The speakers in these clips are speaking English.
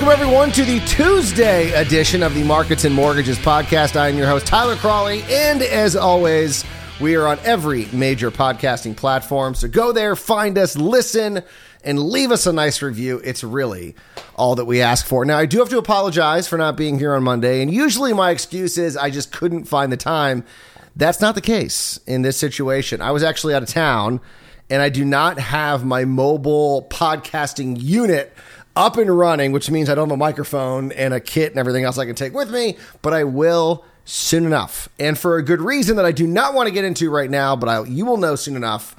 Welcome, everyone, to the Tuesday edition of the Markets and Mortgages podcast. I am your host, Tyler Cralle, and as always, we are on every major podcasting platform. So go there, find us, listen, and leave us a nice review. It's really all that we ask for. Now, I do have to apologize for not being here on Monday, and usually my excuse is I just couldn't find the time. That's not the case in this situation. I was actually out of town, and I do not have my mobile podcasting unit up and running, which means I don't have a microphone and a kit and everything else I can take with me, but I will soon enough. And for a good reason that I do not want to get into right now, but I, you will know soon enough.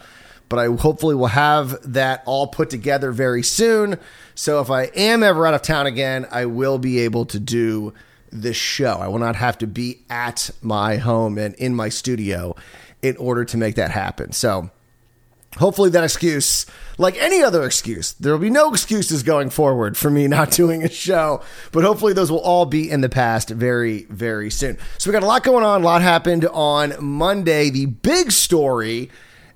But I hopefully will have that all put together very soon. So if I am ever out of town again, I will be able to do this show. I will not have to be at my home and in my studio in order to make that happen. So hopefully that excuse like any other excuse there will be no excuses going forward for me not doing a show but hopefully those will all be in the past very very soon. So we got a lot going on a lot happened on monday. The big story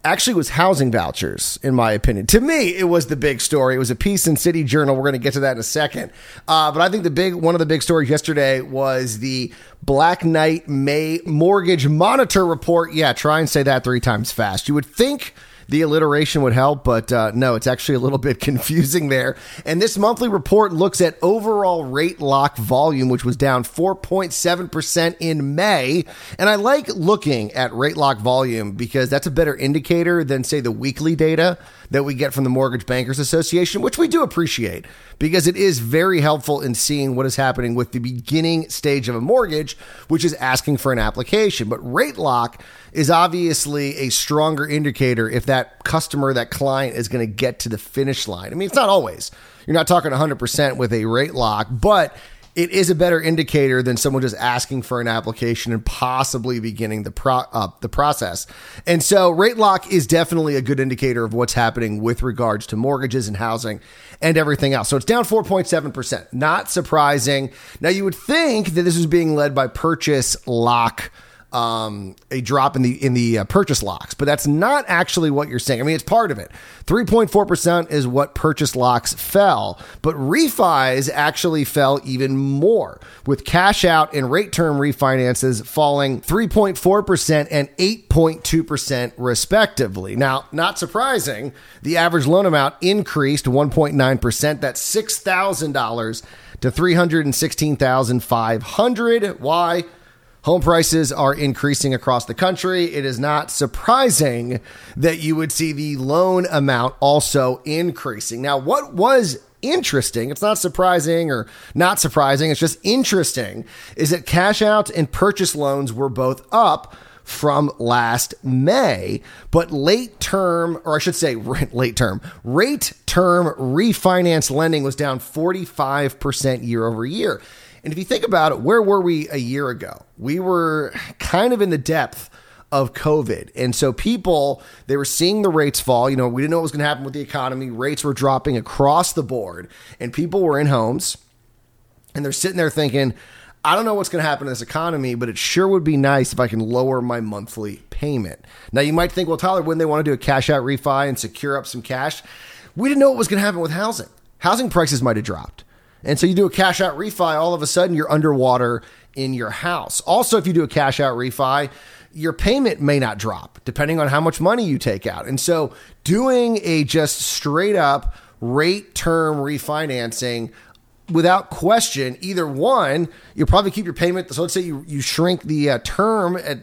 actually was housing vouchers in my opinion. To me it was the big story. It was a piece in city journal. We're going to get to that in a second. Uh, but i think the big one of the big stories yesterday was the black knight may mortgage monitor report. Yeah try and say that three times fast. You would think the alliteration would help, but uh, no, it's actually a little bit confusing there. And this monthly report looks at overall rate lock volume, which was down 4.7% in May. And I like looking at rate lock volume because that's a better indicator than, say, the weekly data that we get from the Mortgage Bankers Association, which we do appreciate because it is very helpful in seeing what is happening with the beginning stage of a mortgage, which is asking for an application. But rate lock is obviously a stronger indicator if that customer, that client is going to get to the finish line. I mean, it's not always. You're not talking 100% with a rate lock, but it is a better indicator than someone just asking for an application and possibly beginning the pro, uh, the process. And so rate lock is definitely a good indicator of what's happening with regards to mortgages and housing and everything else. So it's down 4.7%. Not surprising. Now you would think that this is being led by purchase lock um, a drop in the in the uh, purchase locks, but that's not actually what you're saying. I mean, it's part of it. 3.4 percent is what purchase locks fell, but refis actually fell even more, with cash out and rate term refinances falling 3.4 percent and 8.2 percent respectively. Now, not surprising, the average loan amount increased 1.9 percent. That's six thousand dollars to 316,500. Why? Home prices are increasing across the country. It is not surprising that you would see the loan amount also increasing. Now, what was interesting, it's not surprising or not surprising, it's just interesting, is that cash out and purchase loans were both up from last May, but late term, or I should say late term, rate term refinance lending was down 45% year over year. And if you think about it, where were we a year ago? We were kind of in the depth of COVID. And so people, they were seeing the rates fall. You know, we didn't know what was going to happen with the economy. Rates were dropping across the board, and people were in homes and they're sitting there thinking, I don't know what's going to happen in this economy, but it sure would be nice if I can lower my monthly payment. Now, you might think, well, Tyler, wouldn't they want to do a cash out refi and secure up some cash? We didn't know what was going to happen with housing. Housing prices might have dropped. And so you do a cash out refi, all of a sudden you're underwater in your house. Also, if you do a cash out refi, your payment may not drop depending on how much money you take out. And so doing a just straight up rate term refinancing without question, either one, you'll probably keep your payment. So let's say you, you shrink the uh, term at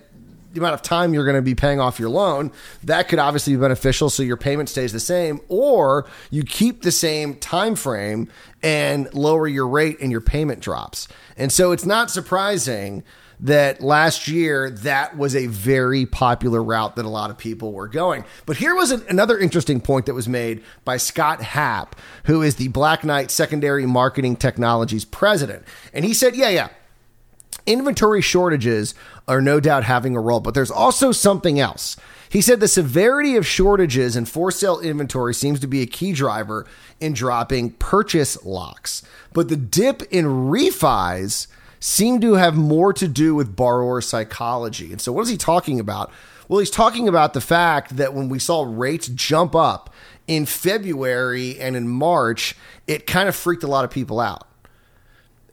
the amount of time you're going to be paying off your loan, that could obviously be beneficial so your payment stays the same or you keep the same time frame and lower your rate and your payment drops. And so it's not surprising that last year that was a very popular route that a lot of people were going. But here was an, another interesting point that was made by Scott Happ, who is the Black Knight Secondary Marketing Technologies president. And he said, "Yeah, yeah, Inventory shortages are no doubt having a role, but there's also something else. He said the severity of shortages and for sale inventory seems to be a key driver in dropping purchase locks. But the dip in refis seem to have more to do with borrower psychology. And so, what is he talking about? Well, he's talking about the fact that when we saw rates jump up in February and in March, it kind of freaked a lot of people out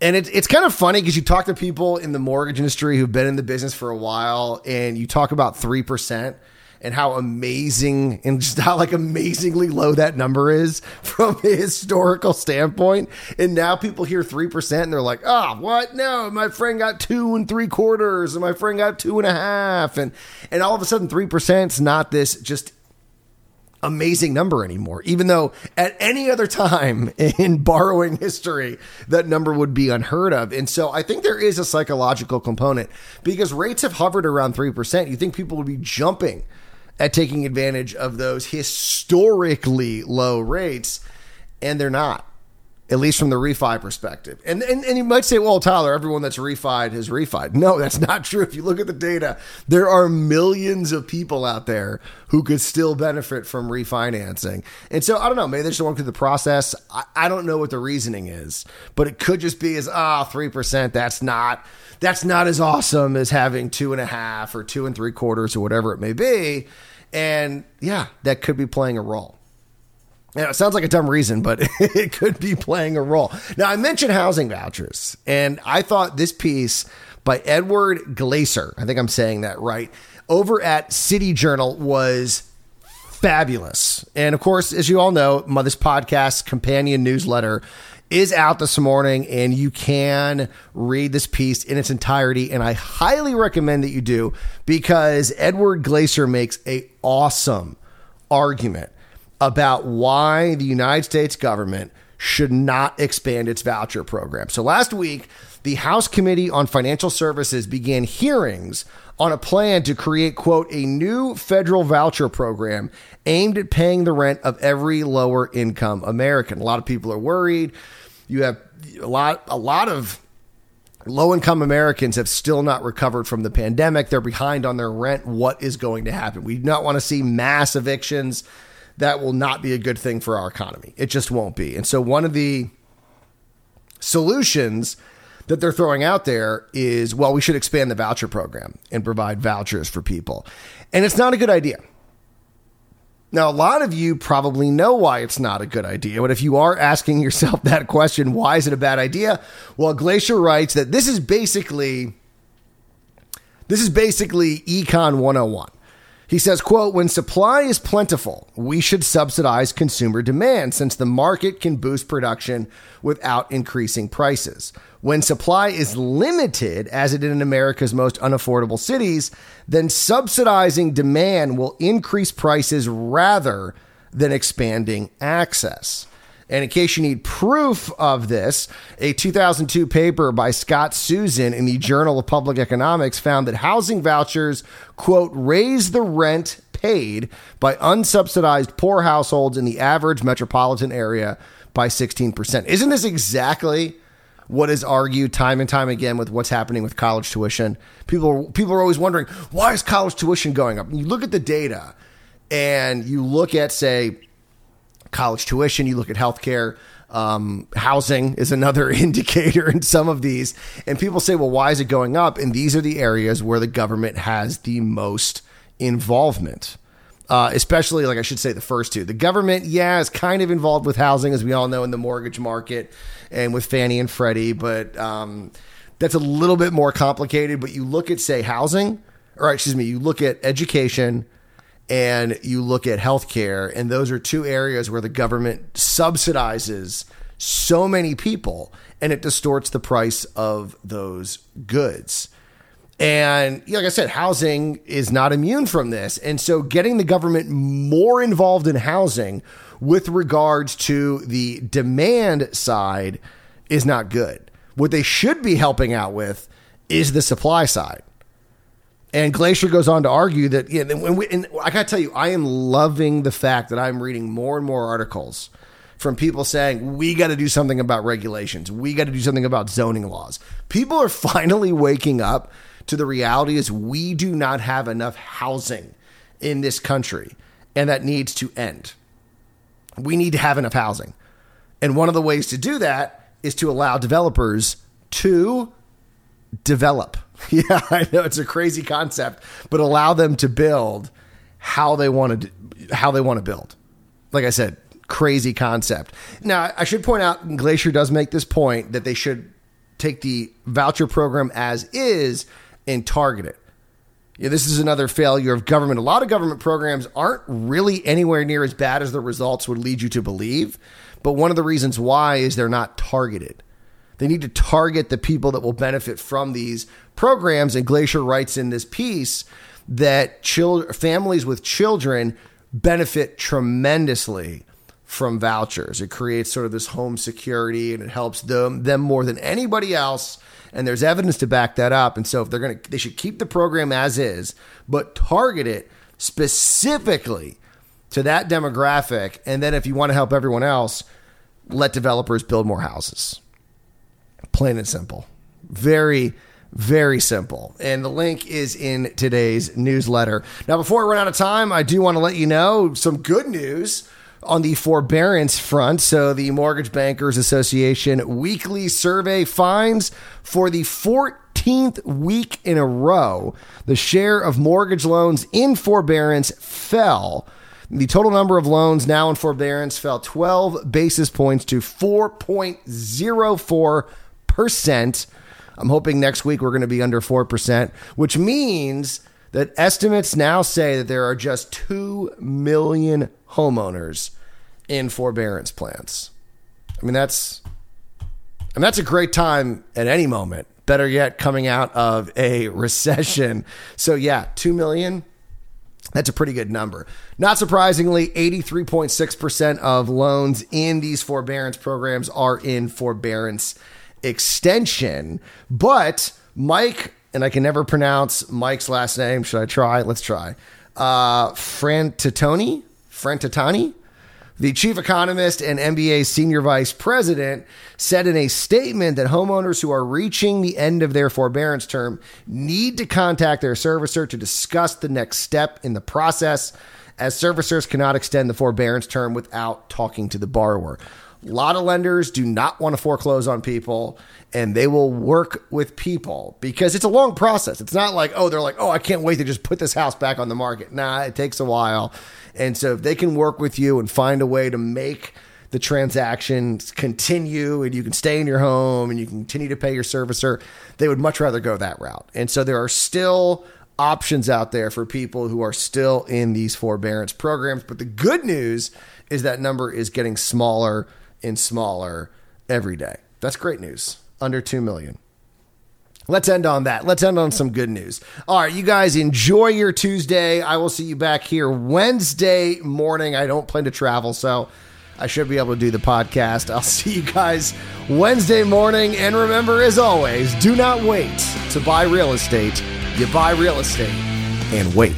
And it, it's kind of funny because you talk to people in the mortgage industry who've been in the business for a while and you talk about 3% and how amazing and just how like amazingly low that number is from a historical standpoint. And now people hear 3% and they're like, oh, what? No, my friend got two and three quarters and my friend got two and a half. And, and all of a sudden 3% is not this just amazing number anymore, even though at any other time in borrowing history, that number would be unheard of. And so I think there is a psychological component because rates have hovered around 3%. You think people would be jumping at taking advantage of those historically low rates, and they're not. At least from the refi perspective. And, and and you might say, well, Tyler, everyone that's refied has refied. No, that's not true. If you look at the data, there are millions of people out there who could still benefit from refinancing. And so I don't know, maybe they just went through the process. I, I don't know what the reasoning is, but it could just be as ah, three percent, that's not that's not as awesome as having two and a half or two and three quarters or whatever it may be. And yeah, that could be playing a role. Yeah, it sounds like a dumb reason, but it could be playing a role. Now, I mentioned housing vouchers, and I thought this piece by Edward Glaeser, I think I'm saying that right, over at City Journal was fabulous. And of course, as you all know, Mother's podcast companion newsletter is out this morning and you can read this piece in its entirety and I highly recommend that you do because Edward Glaeser makes a awesome argument about why the United States government should not expand its voucher program. So last week, the House Committee on Financial Services began hearings on a plan to create, quote, a new federal voucher program aimed at paying the rent of every lower income American. A lot of people are worried you have a lot, a lot of low income Americans have still not recovered from the pandemic. They're behind on their rent. What is going to happen? We do not want to see mass evictions. That will not be a good thing for our economy. It just won't be. And so, one of the solutions that they're throwing out there is well, we should expand the voucher program and provide vouchers for people. And it's not a good idea. Now, a lot of you probably know why it's not a good idea, but if you are asking yourself that question, why is it a bad idea? Well, Glaeser writes that this is basically this is basically econ 101. He says, quote, when supply is plentiful, we should subsidize consumer demand since the market can boost production without increasing prices. When supply is limited, as it is in America's most unaffordable cities, then subsidizing demand will increase prices rather than expanding access. And in case you need proof of this, a 2002 paper by Scott Susin in the Journal of Public Economics found that housing vouchers, quote, raise the rent paid by unsubsidized poor households in the average metropolitan area by 16%. Isn't this exactly what is argued time and time again with what's happening with college tuition? People people are always wondering, why is college tuition going up? And you look at the data and you look at say college tuition, you look at healthcare. Um, housing is another indicator in some of these. And people say, well, why is it going up? And these are the areas where the government has the most involvement. Uh, especially, like I should say, the first two. The government, yeah, is kind of involved with housing, as we all know, in the mortgage market and with Fannie and Freddie, but um, that's a little bit more complicated. But you look at, say, housing, or excuse me, you look at education, and you look at healthcare, and those are two areas where the government subsidizes so many people and it distorts the price of those goods. And like I said, housing is not immune from this. And so getting the government more involved in housing with regards to the demand side is not good. What they should be helping out with is the supply side. And Glaeser goes on to argue that, yeah, and, we, and I got to tell you, I am loving the fact that I'm reading more and more articles from people saying we got to do something about regulations, we got to do something about zoning laws. People are finally waking up to the reality is we do not have enough housing in this country, and that needs to end. We need to have enough housing. And one of the ways to do that is to allow developers to develop Yeah, I know it's a crazy concept, but allow them to build how they want to how they want to build. Like I said, crazy concept. Now, I should point out Glaeser does make this point that they should take the voucher program as is and target it. Yeah, this is another failure of government. A lot of government programs aren't really anywhere near as bad as the results would lead you to believe. But one of the reasons why is they're not targeted. They need to target the people that will benefit from these programs. And Glaeser writes in this piece that children, families with children benefit tremendously from vouchers. It creates sort of this home security and it helps them them more than anybody else. And there's evidence to back that up. And so if they're going to they should keep the program as is, but target it specifically to that demographic. And then if you want to help everyone else, let developers build more houses. Plain and simple. Very very simple. And the link is in today's newsletter. Now, before I run out of time, I do want to let you know some good news on the forbearance front. So, the Mortgage Bankers Association weekly survey finds for the 14th week in a row, the share of mortgage loans in forbearance fell. The total number of loans now in forbearance fell 12 basis points to 4.04%. I'm hoping next week we're going to be under 4%, which means that estimates now say that there are just 2 million homeowners in forbearance plans. I mean, that's. And that's a great time at any moment. Better yet, coming out of a recession. So, yeah, 2 million. That's a pretty good number. Not surprisingly, 83.6% of loans in these forbearance programs are in forbearance extension. But Mike, and I can never pronounce Mike's last name. Should I try? Let's try. Uh, Frantitoni? Frantitani? The chief economist and MBA senior vice president said in a statement that homeowners who are reaching the end of their forbearance term need to contact their servicer to discuss the next step in the process, as servicers cannot extend the forbearance term without talking to the borrower. A lot of lenders do not want to foreclose on people and they will work with people because it's a long process. It's not like, oh, they're like, oh, I can't wait to just put this house back on the market. Nah, it takes a while. And so if they can work with you and find a way to make the transaction continue and you can stay in your home and you can continue to pay your servicer, they would much rather go that route. And so there are still options out there for people who are still in these forbearance programs. But the good news is that number is getting smaller and smaller every day. That's great news. Under 2 million. Let's end on that. Let's end on some good news. All right, you guys enjoy your Tuesday. I will see you back here Wednesday morning. I don't plan to travel, so I should be able to do the podcast. I'll see you guys Wednesday morning. And remember, as always, do not wait to buy real estate. You buy real estate and wait.